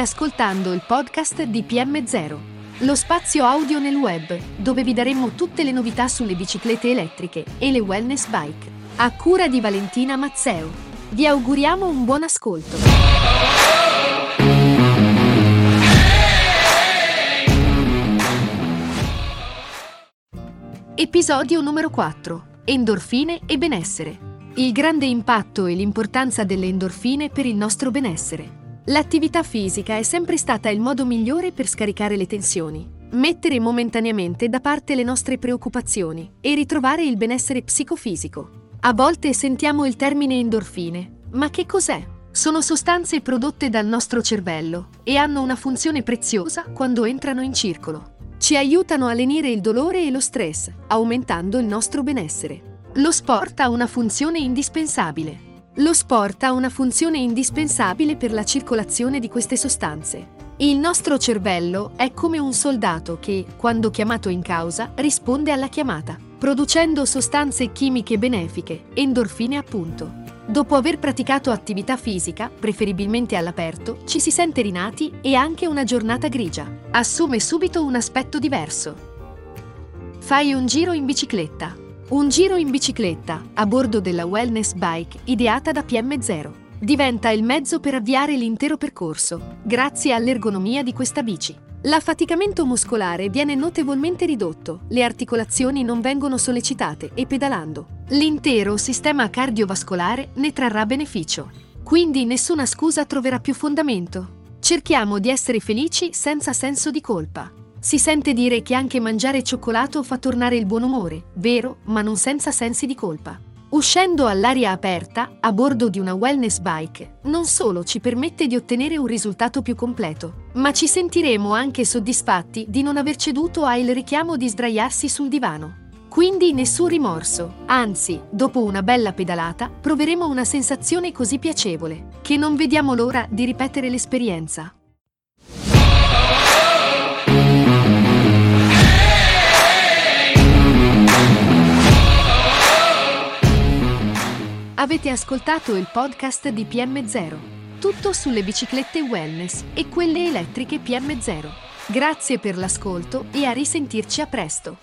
ascoltando il podcast di PM0, lo spazio audio nel web, dove vi daremo tutte le novità sulle biciclette elettriche e le wellness bike. A cura di Valentina Mazzeo. Vi auguriamo un buon ascolto. Episodio numero 4. Endorfine e benessere. Il grande impatto e l'importanza delle endorfine per il nostro benessere. L'attività fisica è sempre stata il modo migliore per scaricare le tensioni, mettere momentaneamente da parte le nostre preoccupazioni e ritrovare il benessere psicofisico. A volte sentiamo il termine endorfine, ma che cos'è? Sono sostanze prodotte dal nostro cervello e hanno una funzione preziosa quando entrano in circolo. Ci aiutano a lenire il dolore e lo stress, aumentando il nostro benessere. Lo sport ha una funzione indispensabile lo sport ha una funzione indispensabile per la circolazione di queste sostanze. Il nostro cervello è come un soldato che, quando chiamato in causa, risponde alla chiamata, producendo sostanze chimiche benefiche, endorfine appunto. Dopo aver praticato attività fisica, preferibilmente all'aperto, ci si sente rinati e anche una giornata grigia. Assume subito un aspetto diverso. Fai un giro in bicicletta, un giro in bicicletta, a bordo della wellness bike ideata da PM0, diventa il mezzo per avviare l'intero percorso, grazie all'ergonomia di questa bici. L'affaticamento muscolare viene notevolmente ridotto, le articolazioni non vengono sollecitate e pedalando. L'intero sistema cardiovascolare ne trarrà beneficio. Quindi nessuna scusa troverà più fondamento. Cerchiamo di essere felici senza senso di colpa. Si sente dire che anche mangiare cioccolato fa tornare il buon umore, vero, ma non senza sensi di colpa. Uscendo all'aria aperta, a bordo di una wellness bike, non solo ci permette di ottenere un risultato più completo, ma ci sentiremo anche soddisfatti di non aver ceduto al richiamo di sdraiarsi sul divano. Quindi nessun rimorso, anzi, dopo una bella pedalata, proveremo una sensazione così piacevole, che non vediamo l'ora di ripetere l'esperienza. Avete ascoltato il podcast di PM0. Tutto sulle biciclette wellness e quelle elettriche PM0. Grazie per l'ascolto e a risentirci a presto.